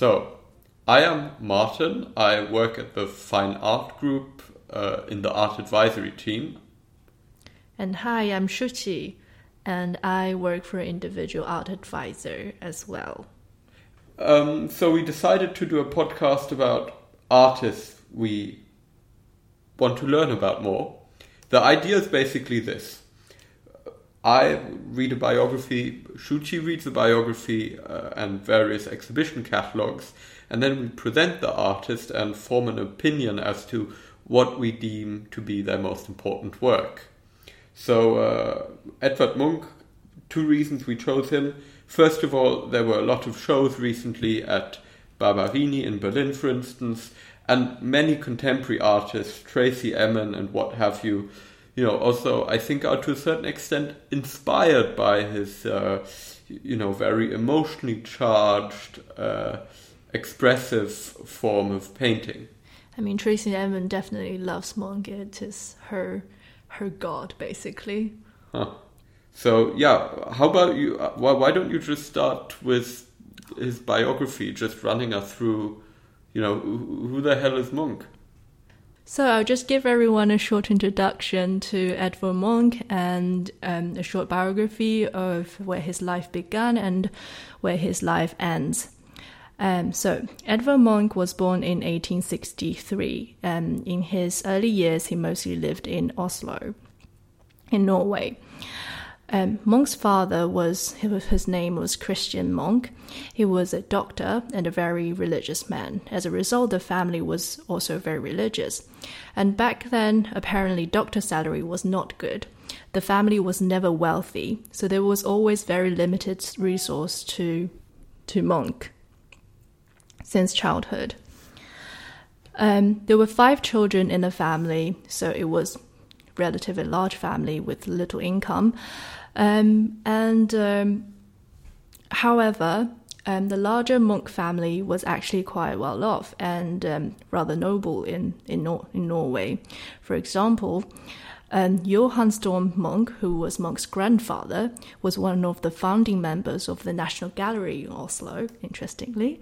So, I am Martin. I work at the Fine Art Group uh, in the art advisory team. And hi, I'm Shuchi, and I work for Individual Art Advisor as well. Um, so we decided to do a podcast about artists we want to learn about more. The idea is basically this. I read a biography, Shuchi reads a biography uh, and various exhibition catalogs, and then we present the artist and form an opinion as to what we deem to be their most important work. So, uh, Edvard Munch, two reasons we chose him. First of all, there were a lot of shows recently at Barberini in Berlin, for instance, and many contemporary artists, Tracey Emin and what have you, you know, also I think are to a certain extent inspired by his, uh, you know, very emotionally charged, uh, expressive form of painting. I mean, Tracey Emin definitely loves Munch. It is her her god, basically. Huh. So yeah, how about you? Uh, why, why don't you just start with his biography, just running us through you know, who the hell is Munch? So I'll just give everyone a short introduction to Edvard Munch and um, a short biography of where his life began and where his life ends. Um, so Edvard Munch was born in 1863. Um, in his early years, he mostly lived in Oslo, in Norway. Um, Munch's father was his name was Christian Munch. He was a doctor and a very religious man. As a result, the family was also very religious. And back then, apparently, doctor salary was not good. The family was never wealthy, so there was always very limited resource to to Munch since childhood. Um, there were five children in the family, so it was relatively large family with little income. Um, and um, however, um, the larger Munch family was actually quite well off and um, rather noble in in, Nor- in Norway. For example, um, Johann Storm Munch, who was Munch's grandfather, was one of the founding members of the National Gallery in Oslo, interestingly.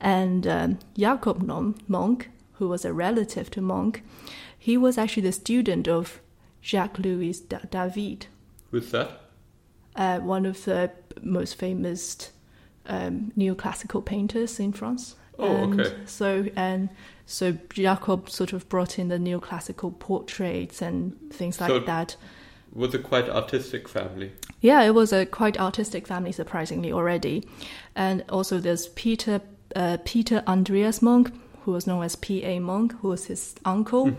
And um, Jakob Munch, who was a relative to Munch, he was actually the student of Jacques Louis David. Who's that? Uh, one of the most famous um, neoclassical painters in France. Oh, and okay. So and so Jakob sort of brought in the neoclassical portraits and things So- like that. Was a quite artistic family. Yeah, it was a quite artistic family, surprisingly already, and also there's Peter uh, Peter Andreas Munch, who was known as P. A. Munch, who was his uncle,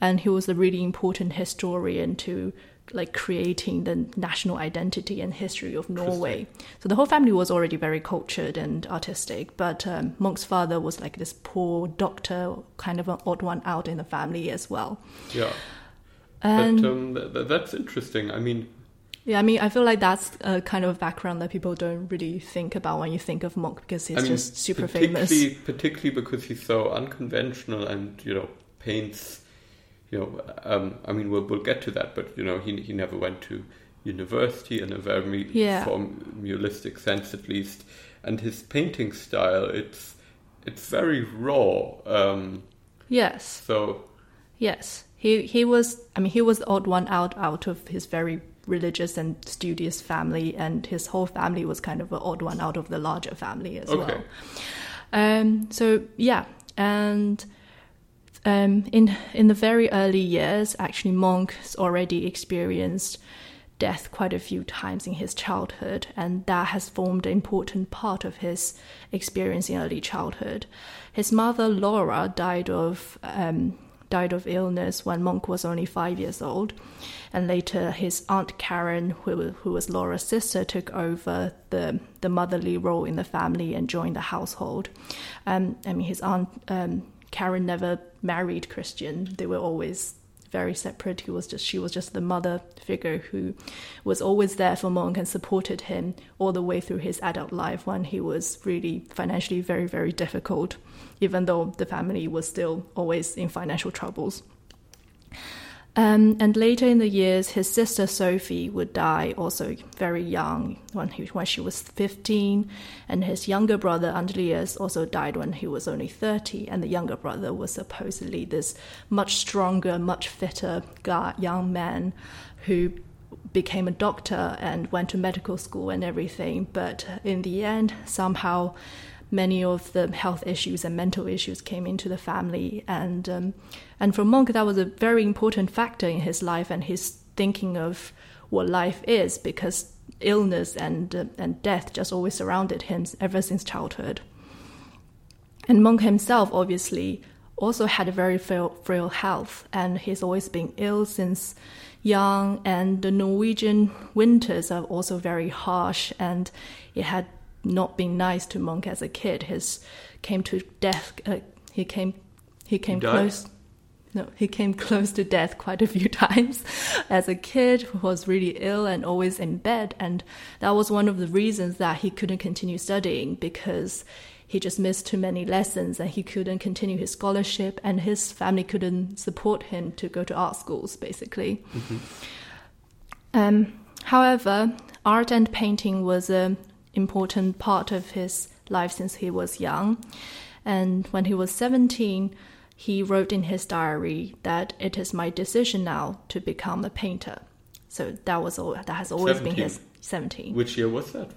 and he was a really important historian to like creating the national identity and history of Norway. So the whole family was already very cultured and artistic, but um, Munch's father was like this poor doctor, kind of an odd one out in the family as well. Yeah. And but um, th- th- that's interesting. I mean, Yeah, I mean, I feel like that's a kind of background that people don't really think about when you think of Munch because he's I mean, just super famous. particularly, particularly because he's so unconventional and you know paints. You know, um, I mean, we'll we'll get to that, but you know, he he never went to university in a very Yeah. formulistic sense, at least. And his painting style, it's it's very raw. Um, Yes, so yes. He he was. I mean, he was the odd one out out of his very religious and studious family, and his whole family was kind of an odd one out of the larger family as Okay. well. Um. So yeah, and. Um, in in the very early years, actually, Munch's already experienced death quite a few times in his childhood, and that has formed an important part of his experience in early childhood. His mother Laura died of um, died of illness when Munch was only five years old, and later his aunt Karen, who, who was Laura's sister, took over the the motherly role in the family and joined the household. Um, I mean, his aunt um, Karen never married Christian; they were always very separate. He was just she was just the mother figure who was always there for Munch and supported him all the way through his adult life when he was really financially very very difficult, even though the family was still always in financial troubles. Um, and later in the years, his sister Sophie would die also very young when, he, when she was 15. And his younger brother Andreas also died when he was only 30. And the younger brother was supposedly this much stronger, much fitter guy, young man who became a doctor and went to medical school and everything. But in the end, somehow many of the health issues and mental issues came into the family. And um, and for Munch, that was a very important factor in his life and his thinking of what life is, because illness and uh, and death just always surrounded him ever since childhood. And Munch himself, obviously, also had a very frail, frail health, and he's always been ill since young. And the Norwegian winters are also very harsh, and it had not being nice to Munch as a kid. His came to death. Uh, he came. He came He close. No, he came close to death quite a few times as a kid. Who was really ill and always in bed, and that was one of the reasons that he couldn't continue studying because he just missed too many lessons and he couldn't continue his scholarship, and his family couldn't support him to go to art schools, basically. Um, however, art and painting was an important part of his life since he was young. And when he was 17, he wrote in his diary that it is my decision now to become a painter. So that was all. That has always been his 17. Which year was that?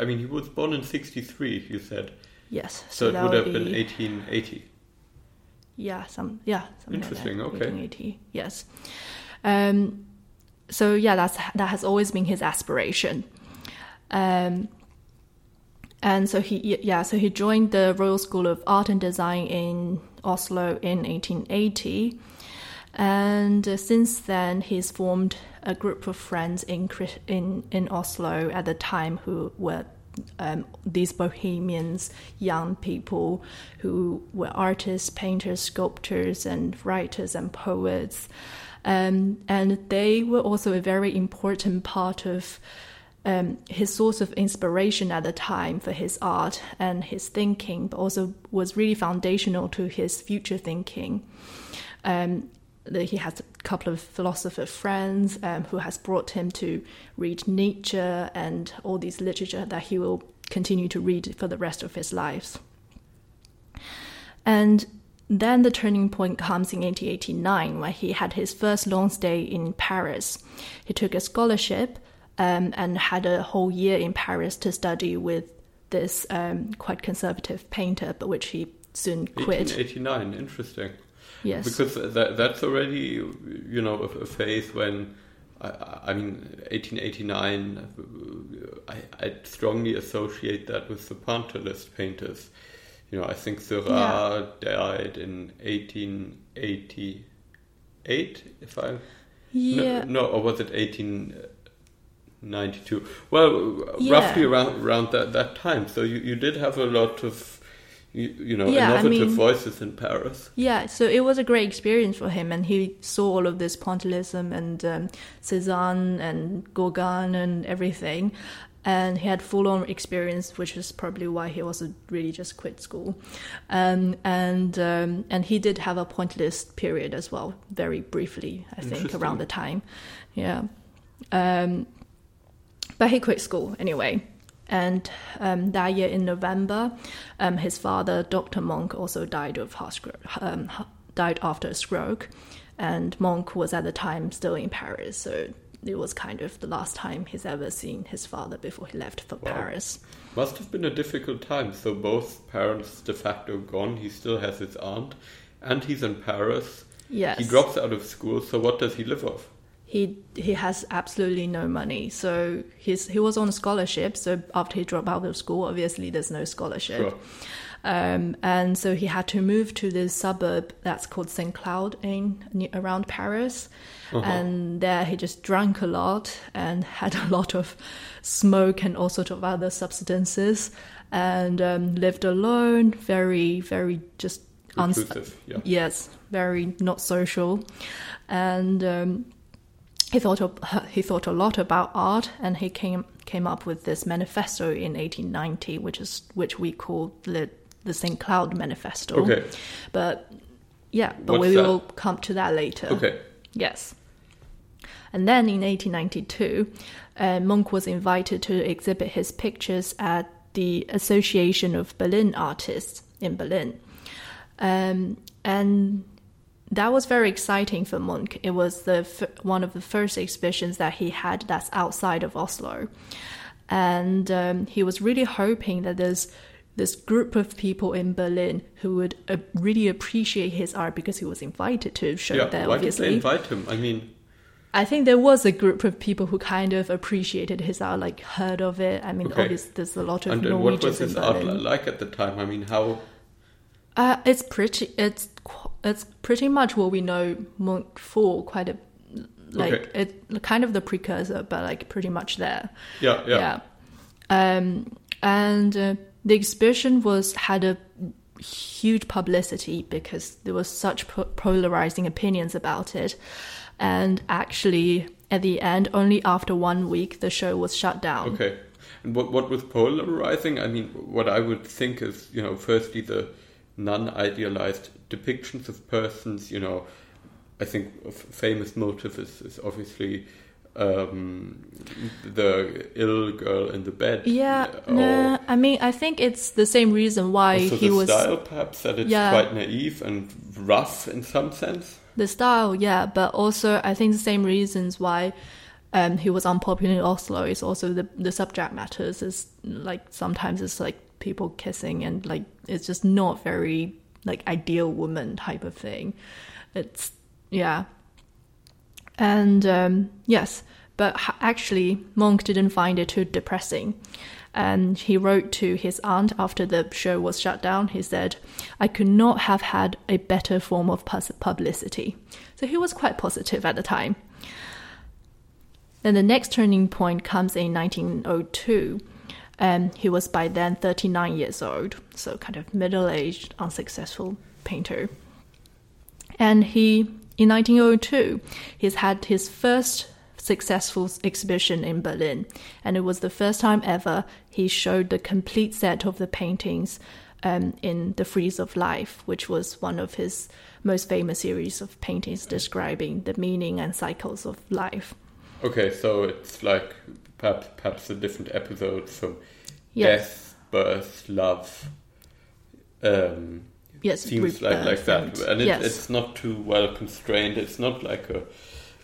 I mean, he was born in 63, you said. yes. So, it would have been 1880. Yeah, some yeah, Interesting, Like okay. 1880. Yes. Um, so yeah, that's that has always been his aspiration. Um, and so he yeah, so he joined the Royal School of Art and Design in Oslo in 1880. And since then, he's formed a group of friends in in in Oslo at the time who were um, these bohemians, young people who were artists, painters, sculptors, and writers and poets. Um, and they were also a very important part of um, his source of inspiration at the time for his art and his thinking, but also was really foundational to his future thinking. Um, he has a couple of philosopher friends um, who has brought him to read Nietzsche and all these literature that he will continue to read for the rest of his life. And then the turning point comes in 1889 when he had his first long stay in Paris. He took a scholarship um, and had a whole year in Paris to study with this um, quite conservative painter, but which he soon quit. 1889, interesting. Yes. Because that, that's already, you know, a, a phase when, I, I mean, 1889, I, I strongly associate that with the Pointillist painters. You know, I think Seurat died in 1888, if I... yeah. No, no, or was it 1892? Well, Yeah. roughly around around that, that time. So you, you did have a lot of, you, you know, Yeah, I innovative mean- voices in Paris. Yeah, so it was a great experience for him, and he saw all of this pointillism and um, Cézanne and Gauguin and everything, and he had full-on experience, which is probably why he also really just quit school, um, and um, and he did have a pointillist period as well, very briefly, I think, around the time, yeah, um, but he quit school anyway. And um, that year in November, um, his father, Dr. Munch, also died of heart stroke, um, died after a stroke, and Munch was at the time still in Paris, so it was kind of the last time he's ever seen his father before he left for Wow. Paris. Must have been a difficult time. So both parents de facto gone. He still has his aunt, and he's in Paris. Yes, He drops out of school. So what does he live off? He he has absolutely no money. So he's he was on a scholarship. So after he dropped out of school, obviously there's no scholarship. Sure. Um, and so he had to move to this suburb that's called Saint Cloud in around Paris, Uh-huh. and there he just drank a lot and had a lot of smoke and all sorts of other substances, and um, lived alone, very very just uns- Yeah. yes, very not social, and um, he thought of, he thought a lot about art, and he came came up with this manifesto in 1890, which is which we call the the Saint Cloud Manifesto. Okay. But yeah, but What's we that? will come to that later. Okay. Yes. And then in 1892, uh, Munch was invited to exhibit his pictures at the Association of Berlin Artists in Berlin. Um, and that was very exciting for Munch. It was the f- one of the first exhibitions that he had that's outside of Oslo. And um, he was really hoping that there's this group of people in Berlin who would uh, really appreciate his art because he was invited to show Yeah, there. why obviously, did they invite him? I mean, I think there was a group of people who kind of appreciated his art, like heard of it. I mean, Okay. obviously, there's a lot of and, and what was his art like at the time? I mean, how? Uh, it's pretty. It's it's pretty much what we know Munch for. Quite a like Okay. it kind of the precursor, but like pretty much there. Yeah, yeah. Um, and uh, the exhibition was had a huge publicity because there was such po- polarizing opinions about it, and actually at the end, only after one week, the show was shut down. Okay. And what what was polarizing? I mean, what I would think is, you know, firstly the non-idealized depictions of persons. You know, I think a famous motive is, is obviously um, the ill girl in the bed. Yeah, or no, I mean, I think it's the same reason why he the was style, perhaps that it's Yeah. quite naive and rough in some sense. the style, yeah, but also I think the same reasons why um, he was unpopular in Oslo is also the the subject matters is like sometimes it's like people kissing and like it's just not very like ideal woman type of thing. It's yeah, and um, yes, but actually Munch didn't find it too depressing. And he wrote to his aunt after the show was shut down. He said, I could not have had a better form of publicity. So he was quite positive at the time. Then the next turning point comes in 1902. Um, he was by then 39 years old, so kind of middle aged, unsuccessful painter. And he, in 1902, he's had his first successful exhibition in Berlin, and it was the first time ever he showed the complete set of the paintings um, in The Frieze of Life, which was one of his most famous series of paintings describing the meaning and cycles of life. Okay, so it's like perhaps perhaps the different episodes from Yes. death, birth, love. Um, Yes, seems like like that, and it, yes. it's not too well constrained. It's not like a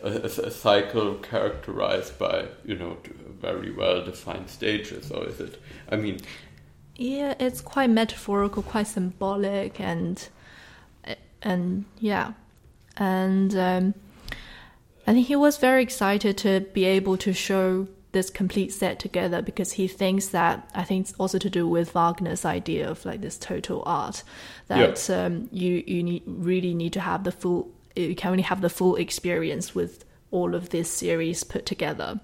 a, a cycle characterized by you know very well defined stages, or is it? I mean, Yeah, it's quite metaphorical, quite symbolic, and and yeah, and um, I think he was very excited to be able to show this complete set together because he thinks that I think it's also to do with Wagner's idea of like this total art that um, you you need really need to have the full you can only have the full experience with all of this series put together.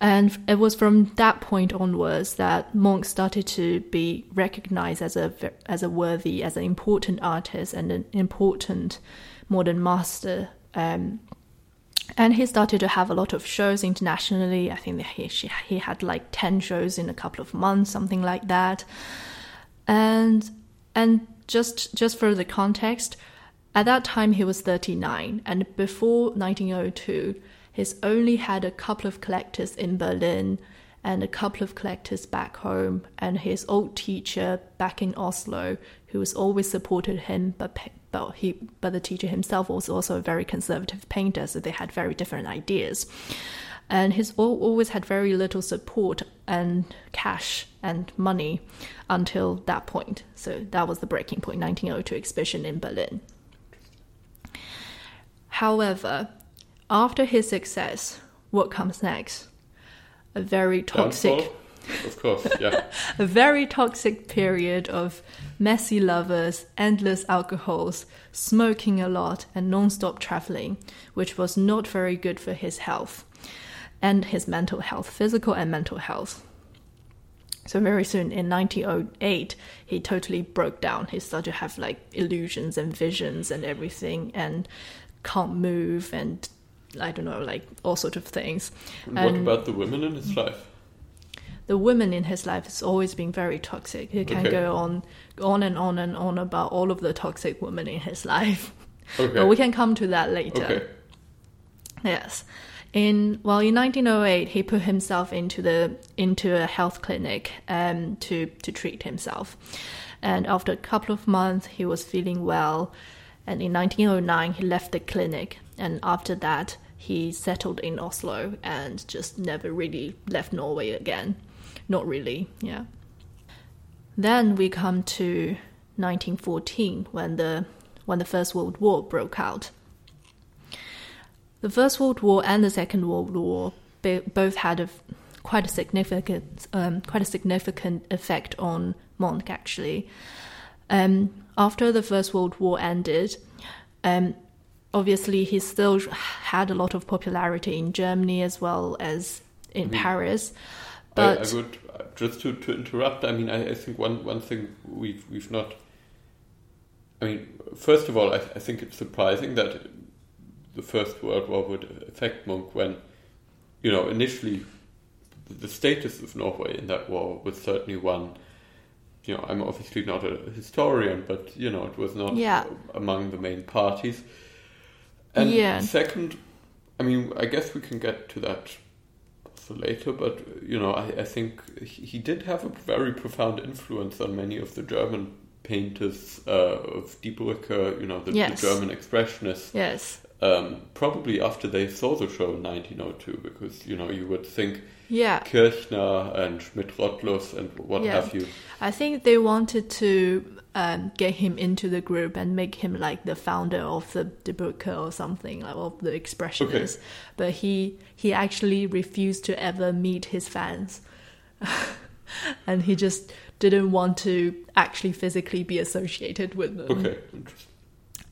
And it was from that point onwards that Munch started to be recognized as a as a worthy, as an important artist and an important modern master. Um, and he started to have a lot of shows internationally. I think he she, he had like ten shows in a couple of months, something like that. And and just just for the context, at that time he was 39, and before 1902, he's only had a couple of collectors in Berlin and a couple of collectors back home, and his old teacher back in Oslo, who has always supported him, but but he but the teacher himself was also a very conservative painter, so they had very different ideas. And he's always had very little support and cash and money until that point. So that was the breaking point, 1902 exhibition in Berlin. However, after his success, what comes next? A very toxic, downfall? Of course, yeah. a very toxic period of messy lovers, endless alcohols, smoking a lot, and non-stop traveling, which was not very good for his health and his mental health, physical and mental health. So very soon in 1908, he totally broke down. He started to have like illusions and visions and everything, and can't move and I don't know, like all sorts of things. And what about the women in his life? The women in his life has always been very toxic. He can Okay. go on, on and on and on about all of the toxic women in his life. Okay. But we can come to that later. Okay. Yes. In well, in 1908, he put himself into the into a health clinic um, to to treat himself, and after a couple of months, he was feeling well, and in 1909, he left the clinic, and after that, he settled in Oslo and just never really left Norway again. Not really, yeah. Then we come to 1914 when the when the First World War broke out. The First World War and the Second World War both had a quite a significant um, quite a significant effect on Munch actually. Um, after the First World War ended, um, obviously he still had a lot of popularity in Germany as well as in mm-hmm. Paris. But I, I would uh, just to, to interrupt. I mean, I, I, think one one thing we've we've not. I mean, first of all, I, I think it's surprising that the First World War would affect Munch when, you know, initially the status of Norway in that war was certainly one. You know, I'm obviously not a historian, but you know, it was not yeah. among the main parties. And yeah. second, I mean, I guess we can get to that later, but you know, I, I think he did have a very profound influence on many of the German painters uh, of Die Brücke, you know, the, yes. the German expressionists. Yes um, probably after they saw the show in 1902, because you know you would think yeah. Kirchner and Schmidt-Rottluff and what yeah. have you. I think they wanted to um, get him into the group and make him like the founder of the Brücke or something like of the expressionists. Okay. But he he actually refused to ever meet his fans, and he just didn't want to actually physically be associated with them. Okay.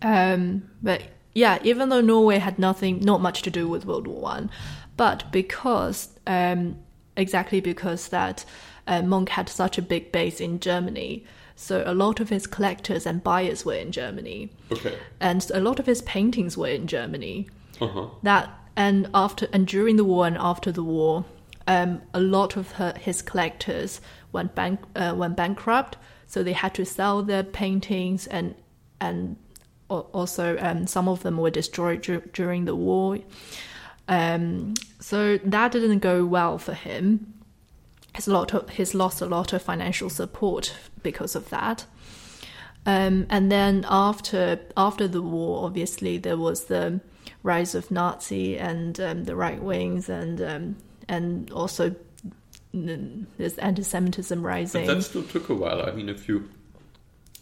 Um, but yeah, even though Norway had nothing, not much to do with World War One, but because um, exactly because that uh, Munch had such a big base in Germany, so a lot of his collectors and buyers were in Germany. Okay. And a lot of his paintings were in Germany. Uh-huh. That and after and during the war and after the war, um, a lot of her, his collectors went bank uh, went bankrupt, so they had to sell their paintings and and also um, some of them were destroyed dur- during the war. Um, so that didn't go well for him. He's, lot of, he's lost a lot of financial support because of that. Um, and then after after the war, obviously there was the rise of Nazi and um, the right wings, and um, and also there's anti-Semitism rising. But that still took a while. I mean, if you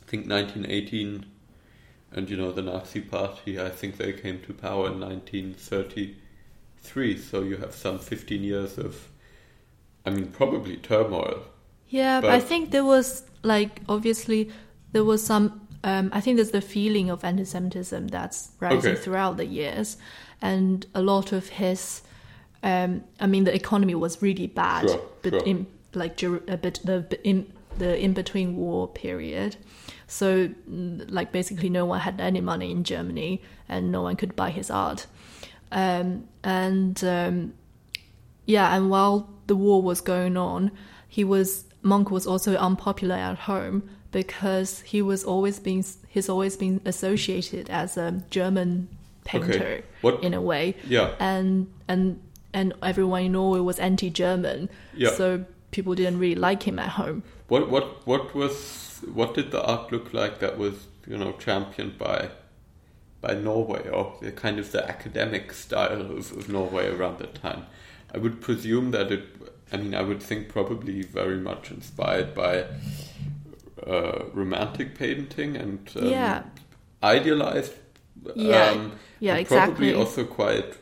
think 1918 and you know the Nazi Party. I think they came to power in 1933. So you have some 15 years of, I mean, probably turmoil. Yeah, but, but I think there was like obviously there was some. Um, I think there's the feeling of anti-Semitism that's rising okay. throughout the years, and a lot of his. Um, I mean, the economy was really bad, sure, but sure. in like a bit the in the in between war period, so, like, basically, no one had any money in Germany and no one could buy his art. Um, and um, yeah, and while the war was going on, he was Munch was also unpopular at home because he was always being he's always been associated as a German painter okay. in a way. Yeah. And and and everyone in Norway was anti-German. Yeah. So people didn't really like him at home. What what what was what did the art look like that was you know championed by by Norway or the kind of the academic style of, of Norway around that time? I would presume that it. I mean, I would think probably very much inspired by uh, romantic painting and um, yeah. idealized. Yeah, um, yeah, exactly. Probably also quite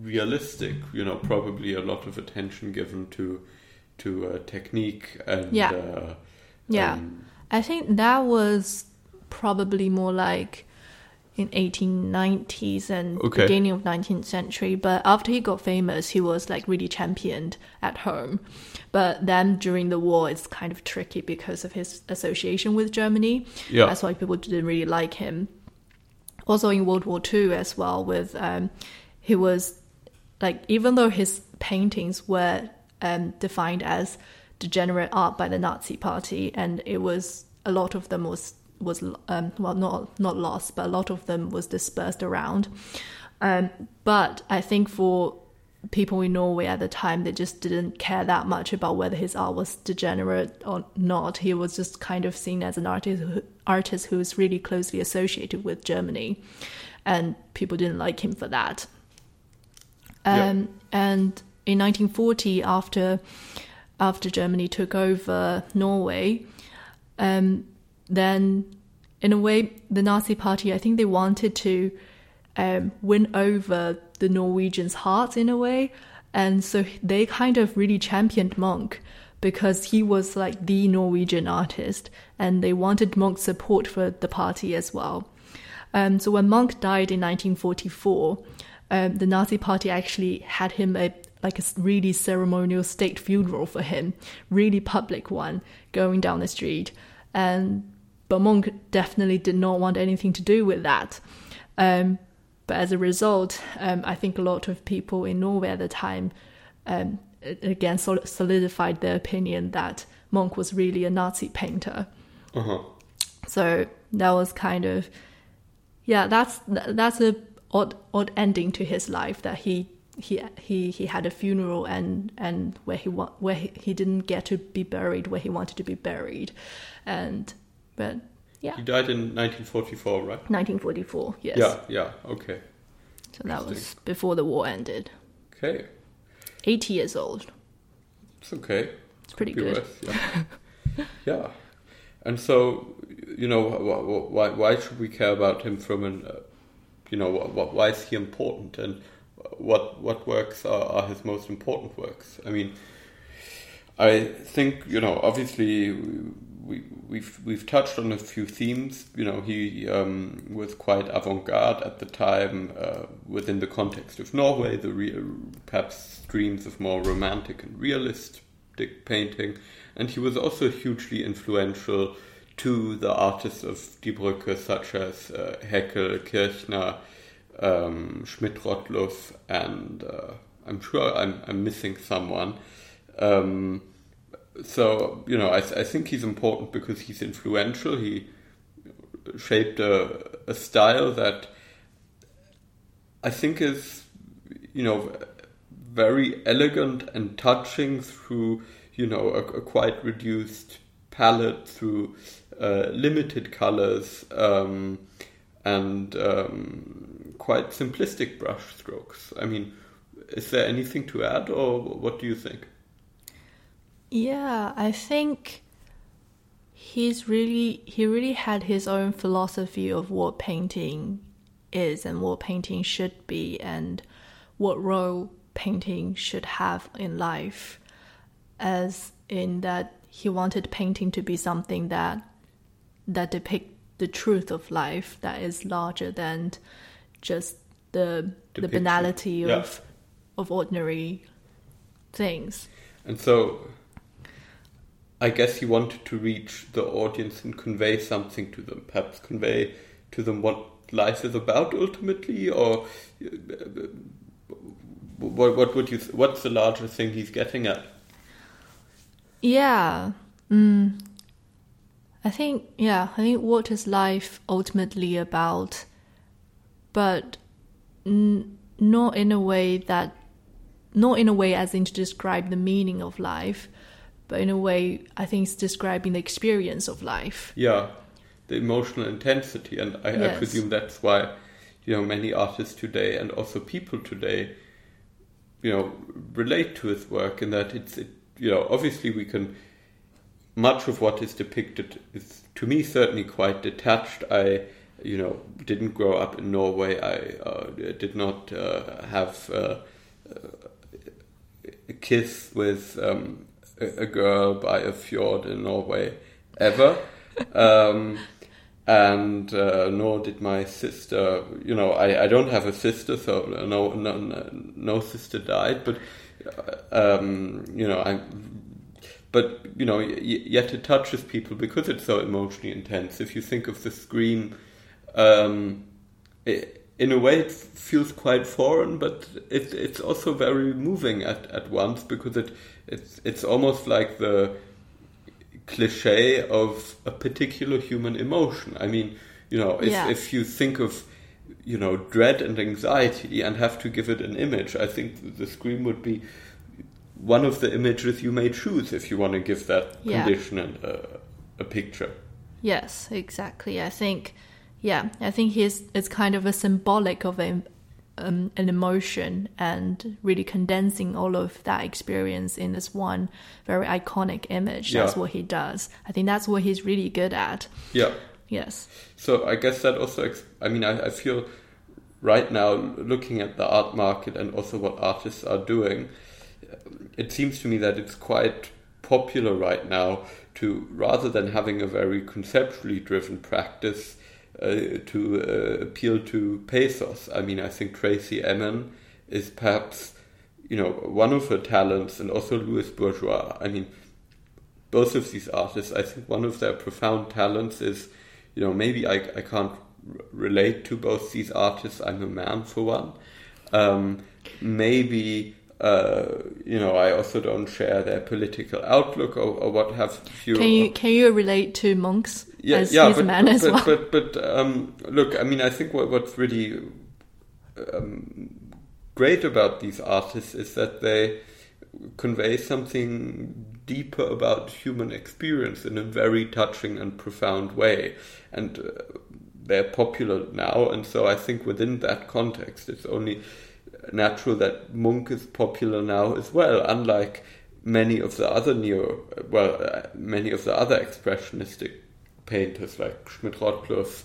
realistic. You know, probably a lot of attention given to to uh, technique and yeah. Uh, yeah, um, I think that was probably more like in 1890s and okay. beginning of 19th century. But after he got famous, he was like really championed at home. But then during the war, it's kind of tricky because of his association with Germany. Yeah. That's why people didn't really like him. Also in World War II as well, with um, he was like even though his paintings were um, defined as degenerate art by the Nazi Party, and it was a lot of them was was um, well not not lost, but a lot of them was dispersed around. Um, but I think for people in Norway at the time, they just didn't care that much about whether his art was degenerate or not. He was just kind of seen as an artist who, artist who was really closely associated with Germany, and people didn't like him for that. Um, yeah. And in 1940, after after Germany took over Norway, um, then in a way, the Nazi Party, I think they wanted to um, win over the Norwegians' hearts in a way. And so they kind of really championed Munch because he was like the Norwegian artist and they wanted Munch's support for the party as well. Um, so when Munch died in 1944, um, the Nazi party actually had him a like a really ceremonial state funeral for him, really public one, going down the street. And but Munch definitely did not want anything to do with that. Um, but as a result, um, I think a lot of people in Norway at the time, um, again, solidified their opinion that Munch was really a Nazi painter. Uh-huh. So that was kind of, yeah, that's that's a odd odd ending to his life that he he he he had a funeral and and where he where he, he didn't get to be buried where he wanted to be buried, and but yeah. He died in 1944, right? 1944, yes. Yeah, yeah, okay. So that was before the war ended. Okay. 80 years old. It's okay. It's pretty good. Yeah. yeah. And so, you know, why, why should we care about him from an, uh, you know, why is he important and what what works are, are his most important works? I mean, I think, you know, obviously we, we've we've touched on a few themes. You know, he um, was quite avant-garde at the time uh, within the context of Norway. The perhaps streams of more romantic and realistic painting, and he was also hugely influential to the artists of Die Brücke, such as uh, Heckel, Kirchner, um, Schmidt-Rottluff, and uh, I'm sure I'm, I'm missing someone. Um, so you know, I, I think he's important because he's influential. He shaped a, a style that I think is, you know, very elegant and touching through, you know, a, a quite reduced palette, through uh, limited colors, um, and um, quite simplistic brush strokes. I mean, is there anything to add, or what do you think? Yeah, I think he's really he really had his own philosophy of what painting is and what painting should be and what role painting should have in life as in that he wanted painting to be something that that depict the truth of life that is larger than just the Depiction. the banality yeah. of of ordinary things. And so I guess he wanted to reach the audience and convey something to them, perhaps convey to them what life is about ultimately, or what, what would you? What's the larger thing he's getting at? Yeah, mm. I think yeah, I think what is life ultimately about, but n- not in a way that, not in a way as in to describe the meaning of life but in a way, I think it's describing the experience of life. Yeah, the emotional intensity, and I, yes. I presume that's why you know many artists today and also people today, you know, relate to his work, in that it's it, you know obviously we can much of what is depicted is to me certainly quite detached. I you know didn't grow up in Norway. I uh, did not uh, have uh, a kiss with um, a, girl by a fjord in Norway ever. Um, and uh, nor did my sister. You know, I, I don't have a sister, so no no no sister died. But uh, um, you know, I. But you know, yet it touches people because it's so emotionally intense. If you think of the scream, um, it, in a way, it feels quite foreign, but it, it's also very moving at, at once because it it's it's almost like the cliche of a particular human emotion. I mean, you know, if, Yeah. if you think of, you know, dread and anxiety and have to give it an image, I think the scream would be one of the images you may choose if you want to give that Yeah. condition an, uh, a picture. Yes, exactly. I think, yeah, I think he's it's kind of a symbolic of a, um, an emotion and really condensing all of that experience in this one very iconic image. That's Yeah. what he does. I think that's what he's really good at. Yeah. Yes. So I guess that also, ex- I mean, I, I feel right now looking at the art market and also what artists are doing, it seems to me that it's quite popular right now to rather than having a very conceptually driven practice uh, to uh, appeal to pathos. I mean, I think Tracey Emin is perhaps you know one of her talents, and also Louise Bourgeois. I mean, both of these artists, I think one of their profound talents is, you know, maybe I, I can't relate to both these artists. I'm a man for one. Um, maybe, uh, you know, I also don't share their political outlook or, or what have you. Can you can you relate to monks yeah, as yeah, he's but, a man but, as but, well? but, but, um, look, I mean, I think what, what's really um, great about these artists is that they convey something deeper about human experience in a very touching and profound way. And uh, they're popular now, and so I think within that context, it's only natural that Munch is popular now as well, unlike many of the other neo, well, uh, many of the other expressionistic painters like Schmidt-Rottluff,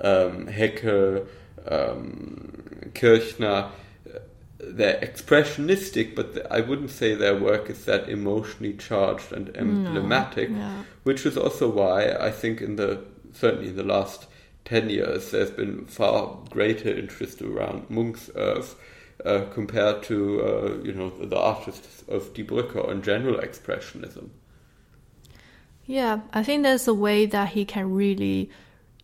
um, Hecke, um, Kirchner. They're expressionistic, but th- I wouldn't say their work is that emotionally charged and emblematic, yeah. which is also why I think in the certainly in the last ten years there's been far greater interest around Munch's earth uh, compared to uh, you know the artists of Die Brücke in general expressionism. Yeah, I think there's a way that he can really,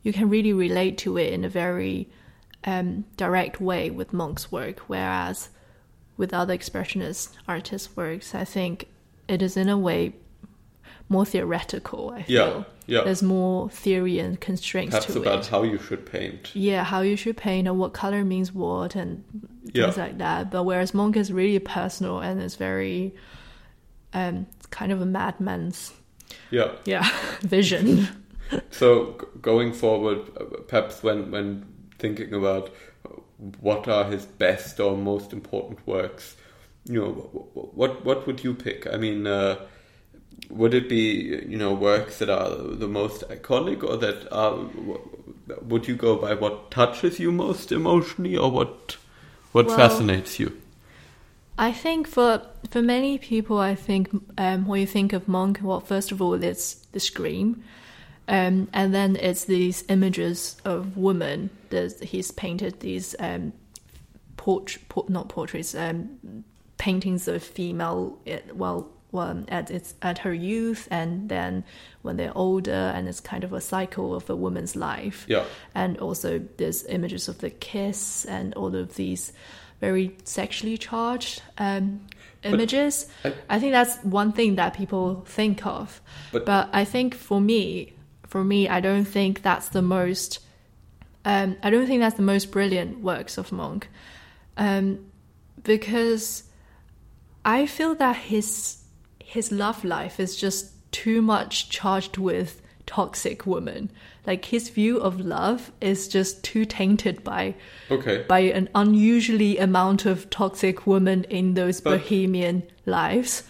you can really relate to it in a very um, direct way with Munch's work, whereas with other expressionist artists' works, I think it is in a way more theoretical. I feel yeah. There's more theory and constraints Perhaps to about it. how you should paint. yeah, how you should paint and what color means what and Yeah. things like that. But whereas Munch is really personal and it's very um, kind of a madman's Yeah. yeah vision. So g- going forward, perhaps when when thinking about what are his best or most important works, you know, wh- wh- what what would you pick? I mean, uh, would it be you know works that are the most iconic, or that are would you go by what touches you most emotionally, or what what Well- fascinates you? I think for for many people, I think um, when you think of Munch, well, first of all, it's the scream, um, and then it's these images of women. that he's painted these um, port, port not portraits, um, paintings of female. Well, well, at its at her youth, and then when they're older, and it's kind of a cycle of a woman's life Yeah, and also there's images of the kiss and all of these very sexually charged um, images. I- I, think that's one thing that people think of, But- but, I think for me, for me, I don't think that's the most. Um, I don't think that's the most brilliant works of Munch, um, because I feel that his his love life is just too much charged with toxic women. Like his view of love is just too tainted by okay. by an unusually amount of toxic women in those But- bohemian lives,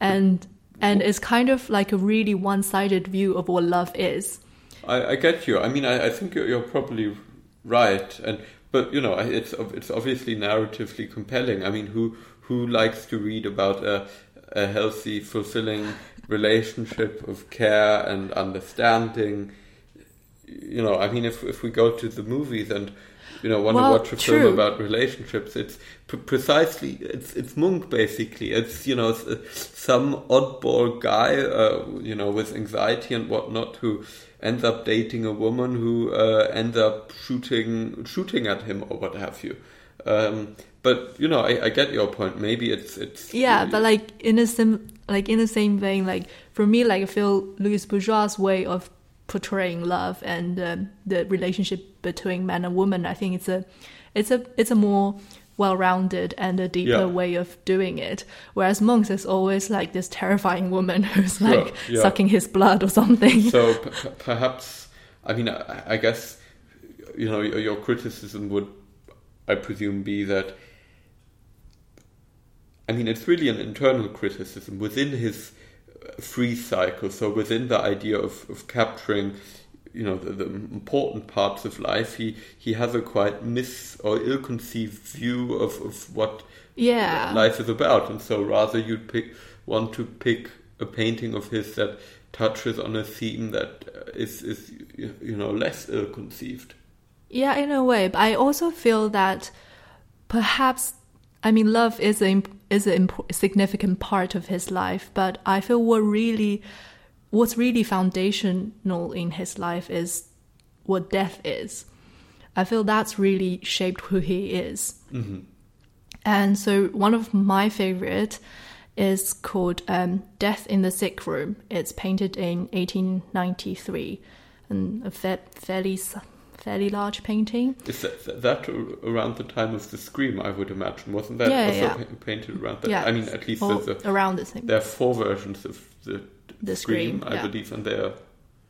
and and it's kind of like a really one sided view of what love is. I, I get you. I mean, I, I think you're, you're probably right, and but you know, it's it's obviously narratively compelling. I mean, who who likes to read about a, a healthy, fulfilling relationship of care and understanding? You know, I mean, if if we go to the movies and you know want Well, to watch a true. film about relationships, it's p- precisely it's it's Munch basically. It's you know some oddball guy, uh, you know, with anxiety and whatnot who ends up dating a woman who uh, ends up shooting shooting at him or what have you. Um, but you know, I, I get your point. Maybe it's it's Yeah, but like in a sim, like in the same vein, like for me, like I feel Louise Bourgeois' way of portraying love and um, the relationship between man and woman, I think it's a, it's a, it's a more well-rounded and a deeper Yeah. way of doing it. Whereas Munch's is always like this terrifying woman who's like yeah. sucking his blood or something. so p- p- perhaps I mean I, I guess you know your, your criticism would I presume be that I mean it's really an internal criticism within his uh, free cycle so within the idea of, of capturing you know the, the important parts of life he he has a quite mis or ill-conceived view of, of what yeah. life is about and so rather you'd pick want to pick a painting of his that touches on a theme that uh, is is you know less ill conceived Yeah, in a way, but I also feel that perhaps I mean love is a is a imp- significant part of his life, but I feel what really what's really foundational in his life is what death is. I feel that's really shaped who he is. And so one of my favorite is called um, Death in the Sick Room. It's painted in 1893 and a fa- fairly fairly large painting. is that, that around the time of the scream I would imagine wasn't that Yeah, also yeah. pa- painted around that Yeah, I mean at least there's a, around the same. there are four versions of the, The scream, Scream, I yeah. believe and they're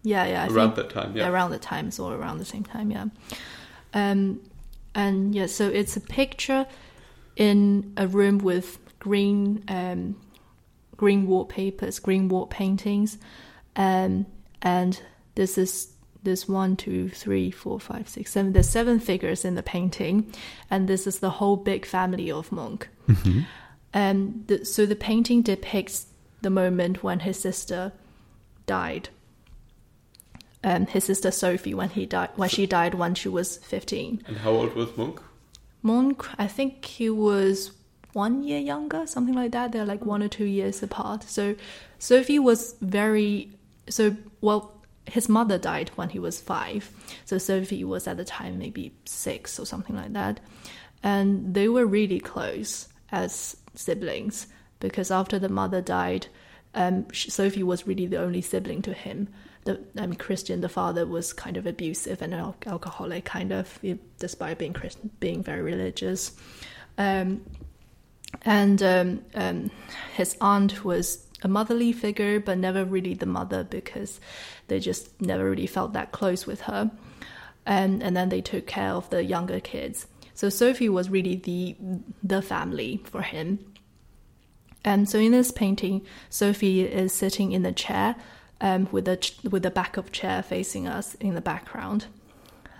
Yeah, yeah. I around that time yeah around the times or around the same time. Yeah. Um, and yeah, so it's a picture in a room with green um, green wallpapers, green wall paintings, um, and this is this one, two, three, four, five, six, seven. There's seven figures in the painting, and this is the whole big family of Munch. And the, so the painting depicts the moment when his sister died. Um, his sister Sophie when he died when she died when she was fifteen. and how old was Munch Munch, I think he was one year younger, something like that. They're like one or two years apart. So Sophie was very so well. His mother died when he was five, so Sophie was at the time maybe six or something like that, and they were really close as siblings because after the mother died, um, Sophie was really the only sibling to him. The I mean, Christian, the father was kind of abusive and al- alcoholic, kind of, despite being Christian, being very religious. Um, and um, um, his aunt was a motherly figure, but never really the mother because they just never really felt that close with her. And and then they took care of the younger kids. So Sophie was really the the family for him. And so in this painting, Sophie is sitting in a chair um, with a ch- with the back of chair facing us in the background,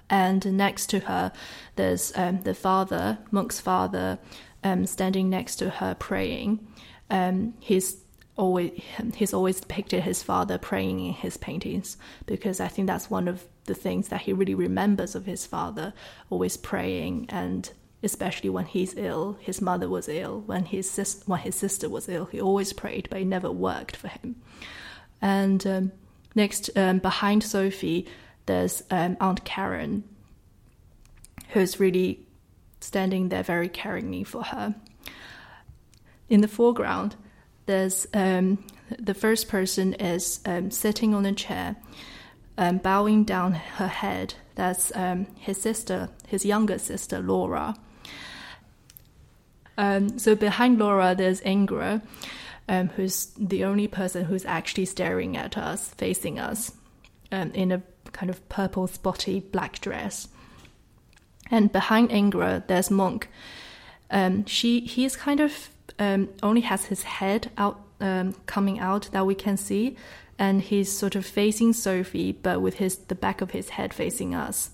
and next to her, there's um, the father, Munch's father, um, standing next to her praying. Um, he's always he's always depicted his father praying in his paintings because I think that's one of the things that he really remembers of his father, always praying and especially when he's ill. His mother was ill. When his sis- when his sister was ill, he always prayed, but it never worked for him. And um, next, um, behind Sophie, there's um, Aunt Karen, who's really standing there very caringly for her. In the foreground, there's um, the first person is um, sitting on a chair, um, bowing down her head. That's um, his sister, his younger sister, Laura. Um, so behind Laura, there's Inger, um, who's the only person who's actually staring at us, facing us, in a kind of purple spotty black dress. And behind Inger, there's Munch. Um, she he's kind of um, only has his head out um, coming out that we can see, and he's sort of facing Sophie, but with his the back of his head facing us.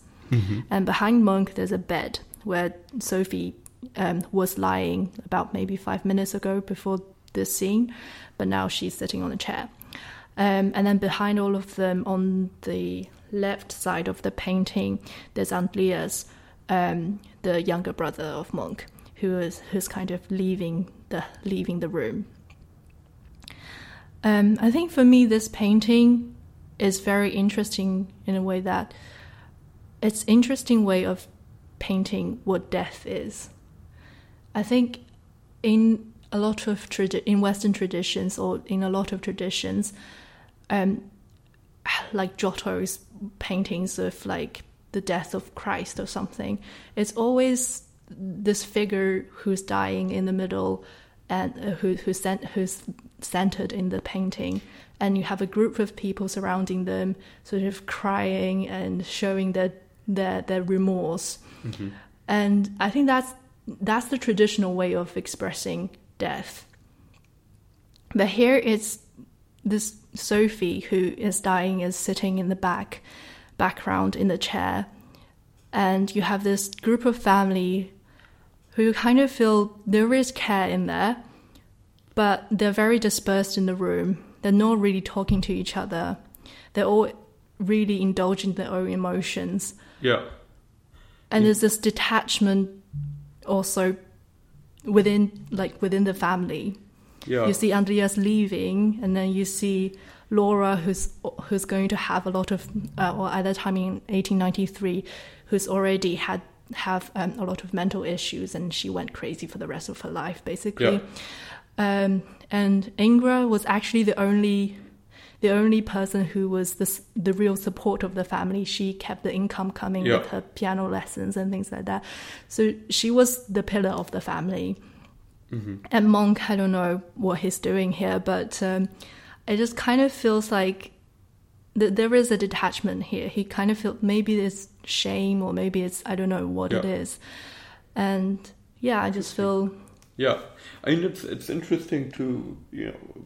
And behind Munch, there's a bed where Sophie um, was lying about maybe five minutes ago before this scene, but now she's sitting on a chair. Um, and then behind all of them, on the left side of the painting, there's Andreas, um, the younger brother of Munch, who is who's kind of leaving the leaving the room. Um, I think for me, this painting is very interesting in a way that it's interesting way of painting what death is. I think in a lot of tradi- in Western traditions or in a lot of traditions, um, like Giotto's paintings of like the death of Christ or something, it's always this figure who's dying in the middle and uh, who, who's, cent- who's centered in the painting. And you have a group of people surrounding them sort of crying and showing their their, their remorse. Mm-hmm. and i think that's that's the traditional way of expressing death. But here it's this sophie who is dying is sitting in the back background in the chair. And you have this group of family who kind of feel there is care in there, but they're very dispersed in the room. They're not really talking to each other. They're all really indulging their own emotions. Yeah. And there's this detachment also within like within the family. Yeah. You see Andreas leaving, and then you see Laura, who's who's going to have a lot of, uh, or at that time in 1893, who's already had have um, a lot of mental issues, and she went crazy for the rest of her life, basically. Um, and Inger was actually the only the only person who was the the real support of the family. She kept the income coming Yeah. with her piano lessons and things like that. So she was the pillar of the family. And Munch, I don't know what he's doing here, but um, it just kind of feels like th- there is a detachment here. He kind of feels maybe it's shame or maybe it's I don't know what it Yeah. is, and yeah, I just feel Yeah, I mean it's it's interesting to you know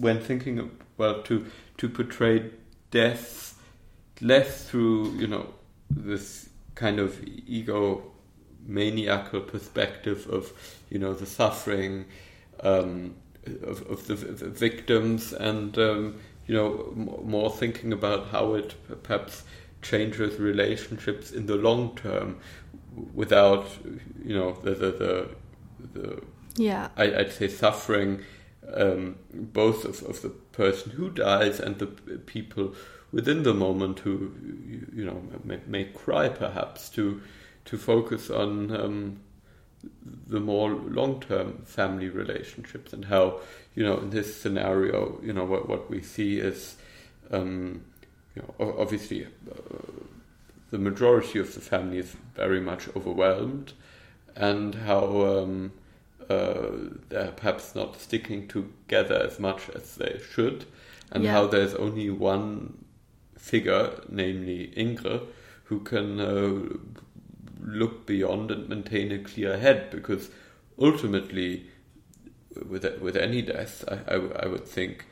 when thinking of, well to to portray death less through you know this kind of ego maniacal perspective of you know the suffering um, of, of the, the victims and um, you know m- more thinking about how it perhaps changes relationships in the long term without you know the the, the, the yeah, I, I'd say suffering um, both of, of the person who dies and the people within the moment who you, you know may, may cry perhaps to to focus on um, the more long-term family relationships and how you know in this scenario you know what what we see is um, you know obviously uh, the majority of the family is very much overwhelmed and how um, uh, they're perhaps not sticking together as much as they should, and Yeah. how there's only one figure, namely Ingrid, who can uh, look beyond and maintain a clear head, because ultimately, with with any death, I, I, I would think,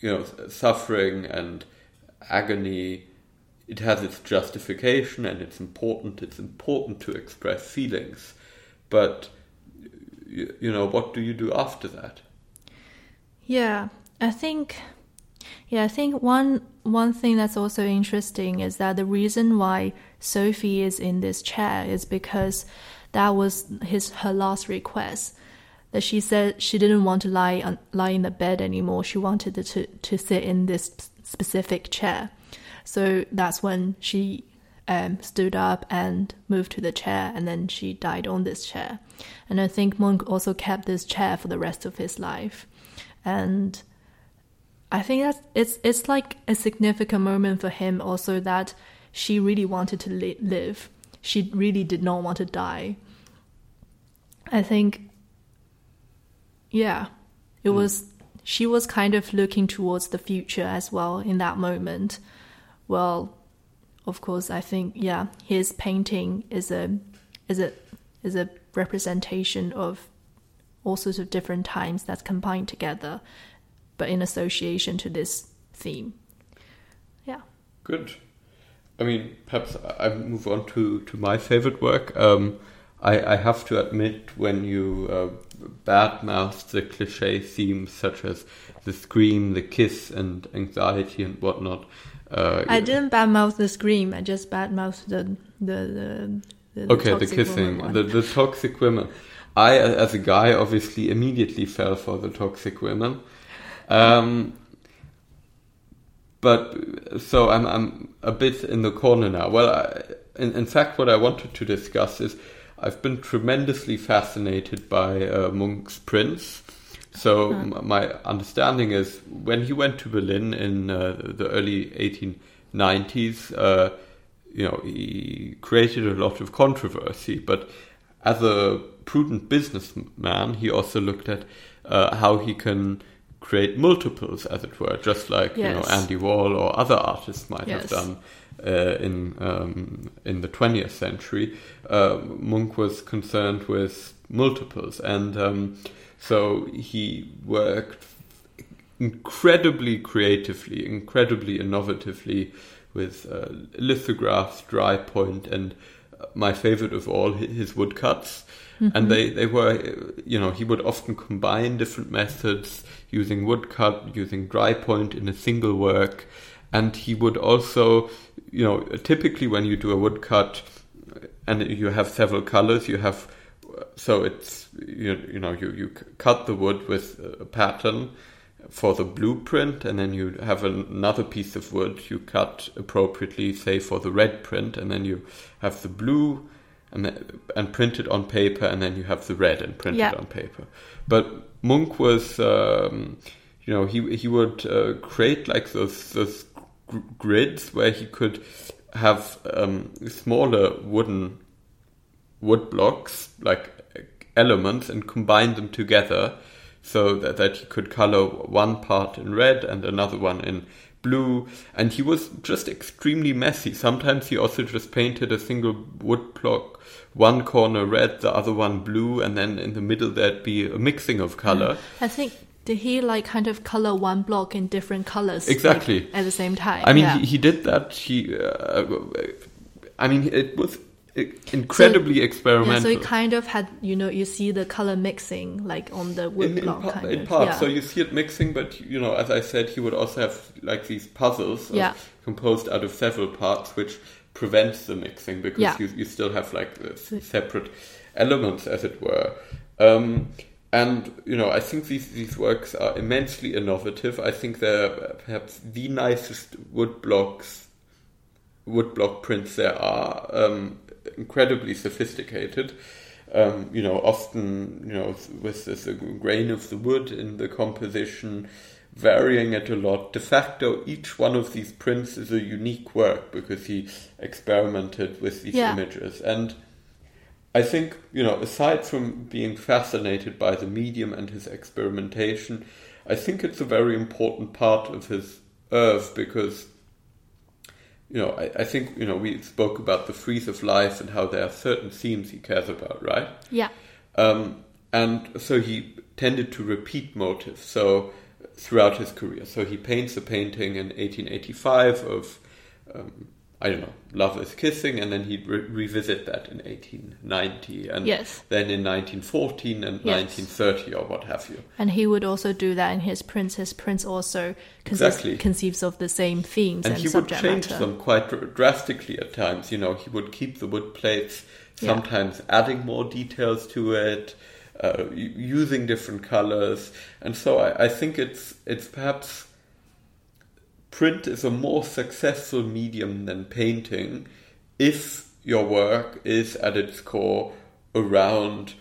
you know, suffering and agony it has its justification and it's important it's important to express feelings but you, you know what do you do after that Yeah, I think yeah, I think one one thing that's also interesting is that the reason why Sophie is in this chair is because that was his her last request. That she said she didn't want to lie on, lie in the bed anymore. She wanted to to sit in this specific chair. So that's when she um, stood up and moved to the chair, and then she died on this chair. And I think Munch also kept this chair for the rest of his life. And I think that's it's it's like a significant moment for him also that she really wanted to li- live. She really did not want to die. I think yeah, it was she was kind of looking towards the future as well in that moment. Well, of course, I think yeah, his painting is a is a is a representation of all sorts of different times that's combined together, but in association to this theme. Yeah. good i mean perhaps i move on to to my favorite work um, I, I have to admit when you uh, badmouth the cliche themes such as the scream the kiss and anxiety and whatnot uh, I didn't badmouth the scream. I just badmouthed the the the. the okay the kissing the, the toxic women i as a guy obviously immediately fell for the toxic women um, but so I'm I'm a bit in the corner now. Well, I, in in fact, what I wanted to discuss is I've been tremendously fascinated by uh, Munch's prints. So m- my understanding is when he went to Berlin in uh, the early 1890s, uh, you know, he created a lot of controversy. But as a prudent businessman, he also looked at uh, how he can create multiples, as it were, just like you know Andy Warhol or other artists might have done in um, in the 20th century. Uh, Munch was concerned with multiples, and um, so he worked incredibly creatively, incredibly innovatively with uh, lithographs, dry point, and uh, my favorite of all, his woodcuts. And they, they were, uh, you know, he would often combine different methods using woodcut, using dry point in a single work. And he would also, you know, typically when you do a woodcut and you have several colors, you have, so it's, you, you know, you, you cut the wood with a pattern for the blueprint, and then you have an- another piece of wood you cut appropriately, say for the red print, and then you have the blue and and print it on paper, and then you have the red and print Yeah. it on paper. But Munch was, um, you know, he he would uh, create like those those gr- grids where he could have um, smaller wooden wood blocks, like elements, and combine them together so that, that he could color one part in red and another one in blue. And he was just extremely messy. Sometimes he also just painted a single wood block, one corner red, the other one blue, and then in the middle there'd be a mixing of color. I think did he like kind of color one block in different colors like, Exactly. at the same time? I mean, yeah. he, he did that. He, uh, I mean, it was incredibly yeah, experimental. so it kind of had you know you see the color mixing like on the wood in, in, block in of parts. yeah. So you see it mixing, but you know, as I said, he would also have like these puzzles of- Yeah. composed out of several parts, which prevents the mixing because Yeah. you, you still have like separate elements, as it were. Um, and you know, I think these these works are immensely innovative. I think they're perhaps the nicest wood blocks, wood block prints there are. Um, incredibly sophisticated. Um, you know, often you know with this uh, grain of the wood in the composition, varying it a lot. De facto, each one of these prints is a unique work because he experimented with these Yeah. images and. I think, you know, aside from being fascinated by the medium and his experimentation, I think it's a very important part of his oeuvre because, you know, I, I think, you know, we spoke about the Frieze of Life and how there are certain themes he cares about, right? yeah Um, and so he tended to repeat motifs so throughout his career. So he paints a painting in 1885 of, um, I don't know, Love is Kissing, and then he'd re- revisit that in 1890, and Yes. then in 1914 and Yes. 1930 or what have you. and he would also do that in his prints his prints also consist, Exactly. conceives of the same themes and and, he would change matter them quite dr- drastically at times. You know, he would keep the wood plates, Yeah. sometimes adding more details to it, uh, using different colors, and so I, I think it's it's perhaps print is a more successful medium than painting if your work is at its core around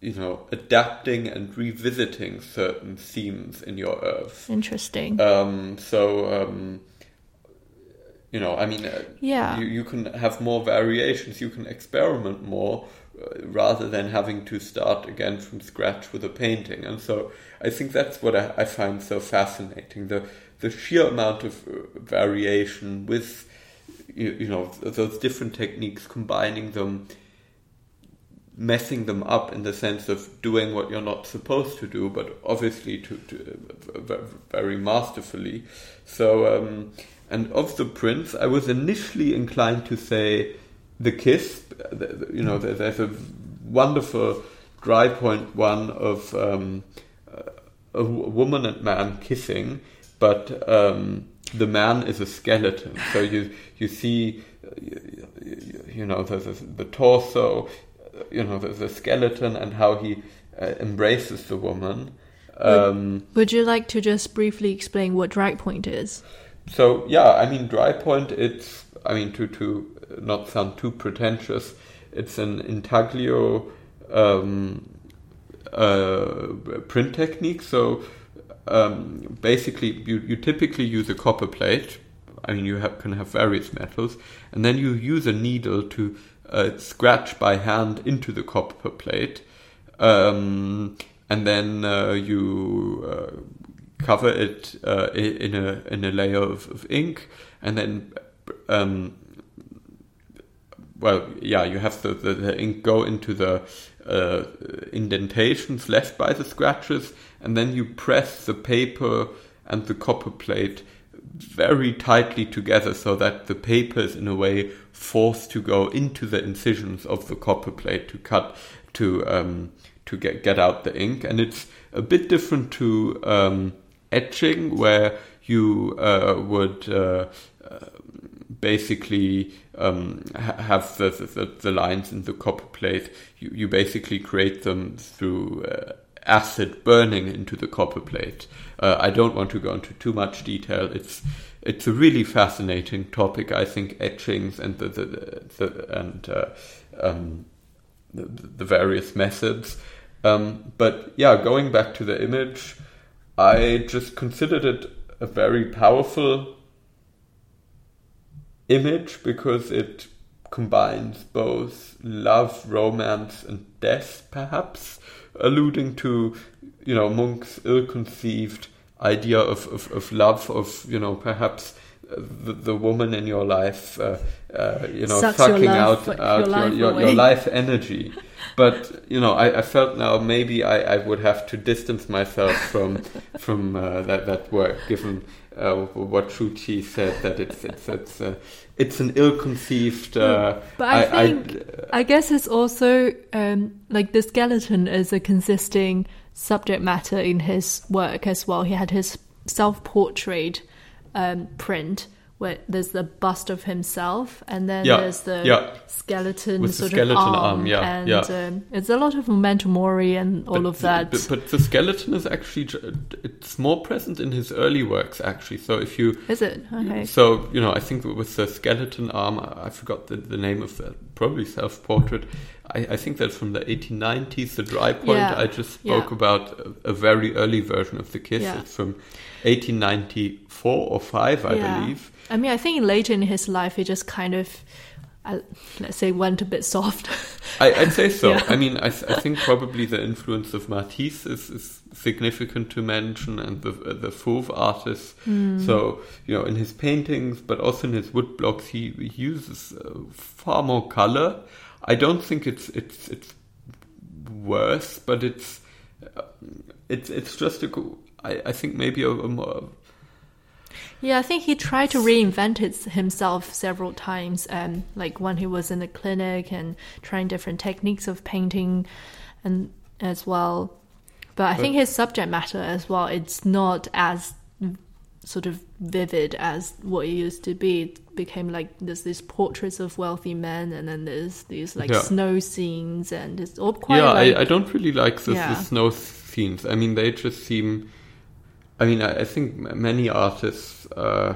you know adapting and revisiting certain themes in your oeuvre interesting um, so, um, you know, I mean, uh, Yeah. you, you can have more variations, you can experiment more uh, rather than having to start again from scratch with a painting. And so I think that's what I, I find so fascinating the, the sheer amount of uh, variation with, you, you know, those different techniques, combining them messing them up in the sense of doing what you're not supposed to do, but obviously to, to uh, very masterfully. So, um, and of the prints, I was initially inclined to say the kiss. The- You know, there- there's a wonderful dry point one of um, a woman and man kissing, but um, the man is a skeleton. So you you see, you, know, the, the, torso, you know, the, the skeleton, and how he uh, embraces the woman. Um, would you like to just briefly explain what dry point is so yeah, I mean, dry point. It's I mean to to not sound too pretentious. it's an intaglio um, uh, print technique. So um, basically, you, you typically use a copper plate. I mean, you have, can have various metals, and then you use a needle to uh, scratch by hand into the copper plate, um, and then uh, you uh, cover it uh, in a in a layer of, of ink, and then um, well, yeah, you have the, the, the ink go into the uh, indentations left by the scratches, and then you press the paper and the copper plate very tightly together so that the paper is in a way forced to go into the incisions of the copper plate to cut to um, to get get out the ink, and it's a bit different to um, etching where you uh, would uh, basically um, have the, the, the, lines in the copper plate. You, you basically create them through uh, acid burning into the copper plate. Uh, I don't want to go into too much detail. It's it's a really fascinating topic. I think etchings and the, the, the and uh, um, the, the, various methods. Um, but yeah, going back to the image, I just considered it a very powerful image because it combines both love, romance, and death, perhaps, alluding to, you know, Munch's ill-conceived idea of, of, of love, of, you know, perhaps the, the woman in your life, uh, uh, you know, Sucks sucking your out, life, out your life your, your, life energy. But you know, I, I felt now maybe I, I would have to distance myself from from uh, that that work, given uh, what Shu Qi said that it's it's it's uh, it's an ill-conceived. Uh, But I think I, guess it's also um, like the skeleton is a consisting subject matter in his work as well. He had his self-portrait um, print where there's the bust of himself and then Yeah, there's the yeah. skeleton With the sort skeleton of arm, arm, yeah, and yeah. Um, it's a lot of memento mori and all but of the- that. But, but the skeleton is actually it's more present in his early works actually. So if you is it okay? So you know, I think with the skeleton arm, I I forgot the, the name of that. Probably self-portrait. I, I think that's from the 1890s. The dry point I just spoke about a, a very early version of the kiss. It's from 1894 or five, I believe. I mean, I think later in his life, he just kind of, uh, let's say, went a bit soft. I, I'd say so. Yeah. I mean, I, I think probably the influence of Matisse is, is significant to mention, and the the Fauve artists. Hmm. So you know, in his paintings, but also in his wood blocks, he, he uses uh, far more color. I don't think it's it's it's worse, but it's uh, it's it's just a. I, I think maybe a, a more Yeah, I think he tried to reinvent it himself several times. Um, like when he was in the clinic and trying different techniques of painting, and as well. But I think his subject matter as well. It's not as sort of vivid as what it used to be. It became like there's these portraits of wealthy men, and then there's these like Yeah. snow scenes, and it's all quite yeah, like I, I don't really like the, Yeah. the snow scenes. I mean, they just seem. I mean, I, I think many artists. Uh,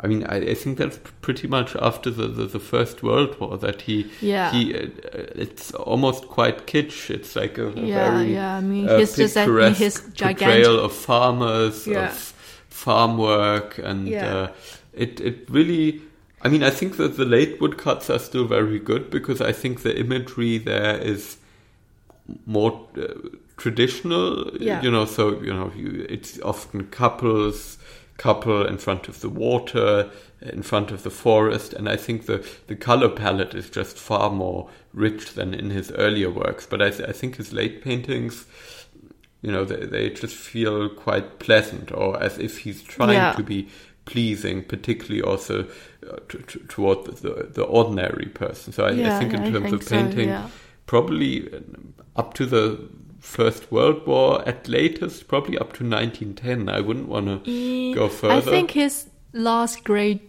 I mean, I, I think that's pretty much after the, the, the First World War that he. Yeah. He, uh, it's almost quite kitsch. It's like a, a Yeah, very yeah, I mean, uh, he's just his portrayal gigantic- of farmers, Yeah. of farm work, and Yeah. uh, it it really. I mean, I think that the late woodcuts are still very good because I think the imagery there is more uh, traditional. Yeah. You know, so you know, you, it's often couples, couple in front of the water, in front of the forest, and I think the the color palette is just far more rich than in his earlier works. But I, th- I think his late paintings. You know, they, they just feel quite pleasant, or as if he's trying Yeah. to be pleasing, particularly also uh, t- t- toward the, the, the ordinary person. So I, I think in terms think of so, painting, yeah. probably um, up to the First World War, at latest, probably up to 1910. I wouldn't want to go further. I think his last great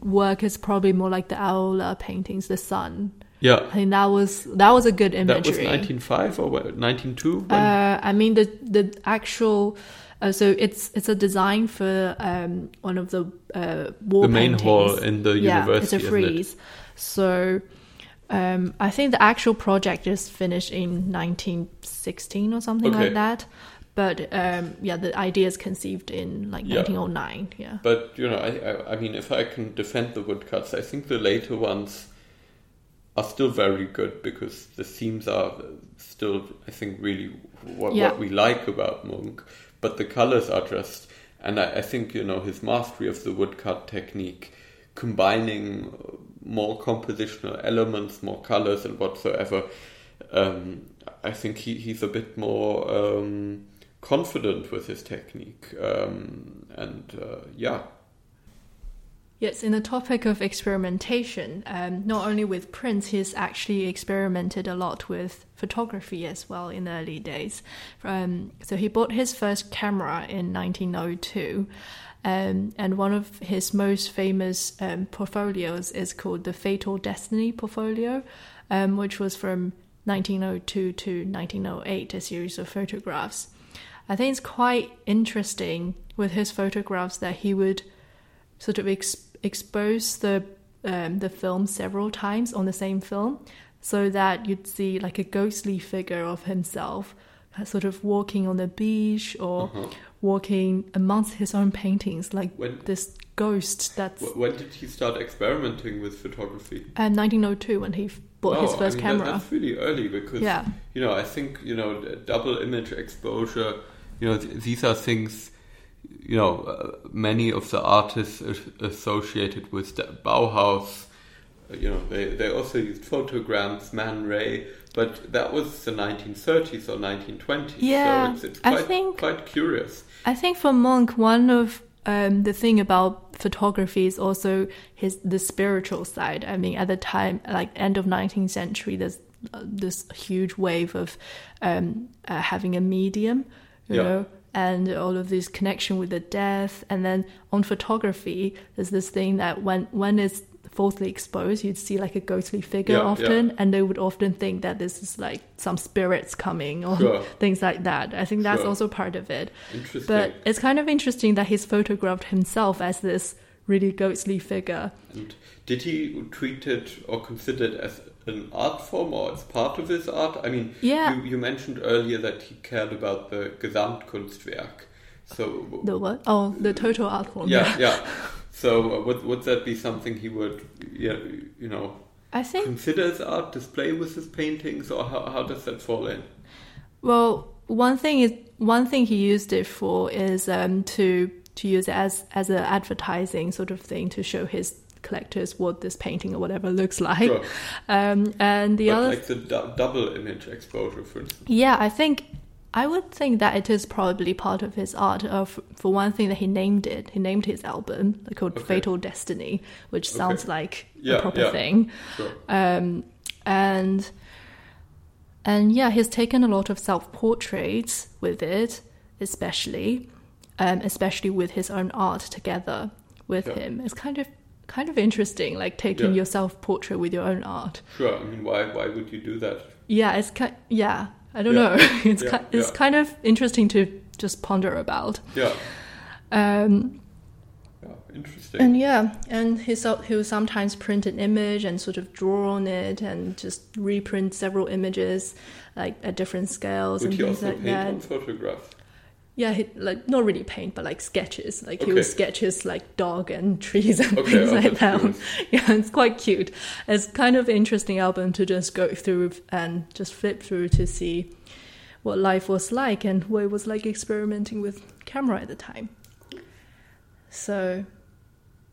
work is probably more like the Aula paintings, the sun. yeah, I think that was that was a good that was imagery. 1905 or what, 1902. when- Uh, I mean the the actual. Uh, so it's it's a design for um, one of the uh, war The main paintings. hall in the yeah, university, It's a isn't it? So Um, I think the actual project is finished in 1916 or something Okay. like that. But um, yeah, the idea is conceived in like Yeah. 1909. Yeah. But you know, I, I I mean, if I can defend the woodcuts, I think the later ones are still very good because the themes are still, I think, really what, Yeah. what we like about Munch. But the colors are just, and I, I think you know his mastery of the woodcut technique, combining more compositional elements, more colors, and whatsoever. Um, I think he, he's a bit more um, confident with his technique, um, and uh, yeah, Yes, in the topic of experimentation, um, not only with prints, he's actually experimented a lot with photography as well in the early days. Um, so he bought his first camera in 1902, um, and one of his most famous um, portfolios is called the Fatal Destiny portfolio, um, which was from 1902 to 1908, a series of photographs. I think it's quite interesting with his photographs that he would sort of ex- expose the um, the film several times on the same film, so that you'd see like a ghostly figure of himself, uh, sort of walking on the beach or walking amongst his own paintings, like When- this ghost. That's When did he start experimenting with photography? um, 1902 when he bought his Oh, first I mean, camera. that's really early because Yeah. you know I think you know double image exposure. You know th- these are things. You know uh, many of the artists as- associated with the Bauhaus. uh, You know they they also used photograms, Man Ray, but that was the 1930s or 1920s. Yeah, so it's, it's I quite, think- quite curious. I think for Munch, one of um, the thing about photography is also his the spiritual side. I mean, at the time, like end of 19th century, there's uh, this huge wave of um, uh, having a medium, you Yeah. know, and all of this connection with the death. And then on photography, there's this thing that when when it's falsely exposed, you'd see like a ghostly figure Yeah, often, yeah. and they would often think that this is like some spirits coming or Sure. things like that. I think that's Sure. also part of it. Interesting. But it's kind of interesting that he's photographed himself as this really ghostly figure. And did he treat it or consider it as an art form or as part of his art? I mean, Yeah. you, you mentioned earlier that he cared about the Gesamtkunstwerk. So, The what? Oh, the total art form. yeah, yeah. So, uh, would, would that be something he would, yeah, you know, I think. consider as art, display with his paintings, or how, how does that fall in? Well, one thing is one thing he used it for is um, to to use it as as an advertising sort of thing to show his collectors what this painting or whatever looks like. Sure. Um, and the but other like the double image exposure, for instance. Yeah, I think I would think that it is probably part of his art. Of for one thing, that he named it. He named his album called Okay. "Fatal Destiny," which sounds Okay. like Yeah, a proper yeah. thing. Sure. Um, and and yeah, he's taken a lot of self portraits with it, especially, um, especially with his own art together with Yeah. him. It's kind of kind of interesting, like taking Yeah. your self portrait with your own art. Sure. I mean, why, why would you do that? Yeah, it's kind. Yeah, I don't Yeah. know. it's Yeah, ki- it's kind of interesting to just ponder about. Yeah. Um, Yeah. Interesting. and yeah, and he so, he will sometimes print an image and sort of draw on it and just reprint several images like at different scales would and he things also like paint that. on photographs? Yeah, he, like not really paint, but like sketches. Like he Okay. would sketches like dog and trees and Okay, things oh, like that. cute. Yeah, it's quite cute. It's kind of interesting album to just go through and just flip through to see what life was like and what it was like experimenting with camera at the time. So,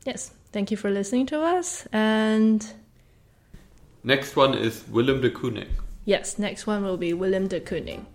yes, thank you for listening to us. And Next one is Willem de Kooning. yes, next one will be Willem de Kooning.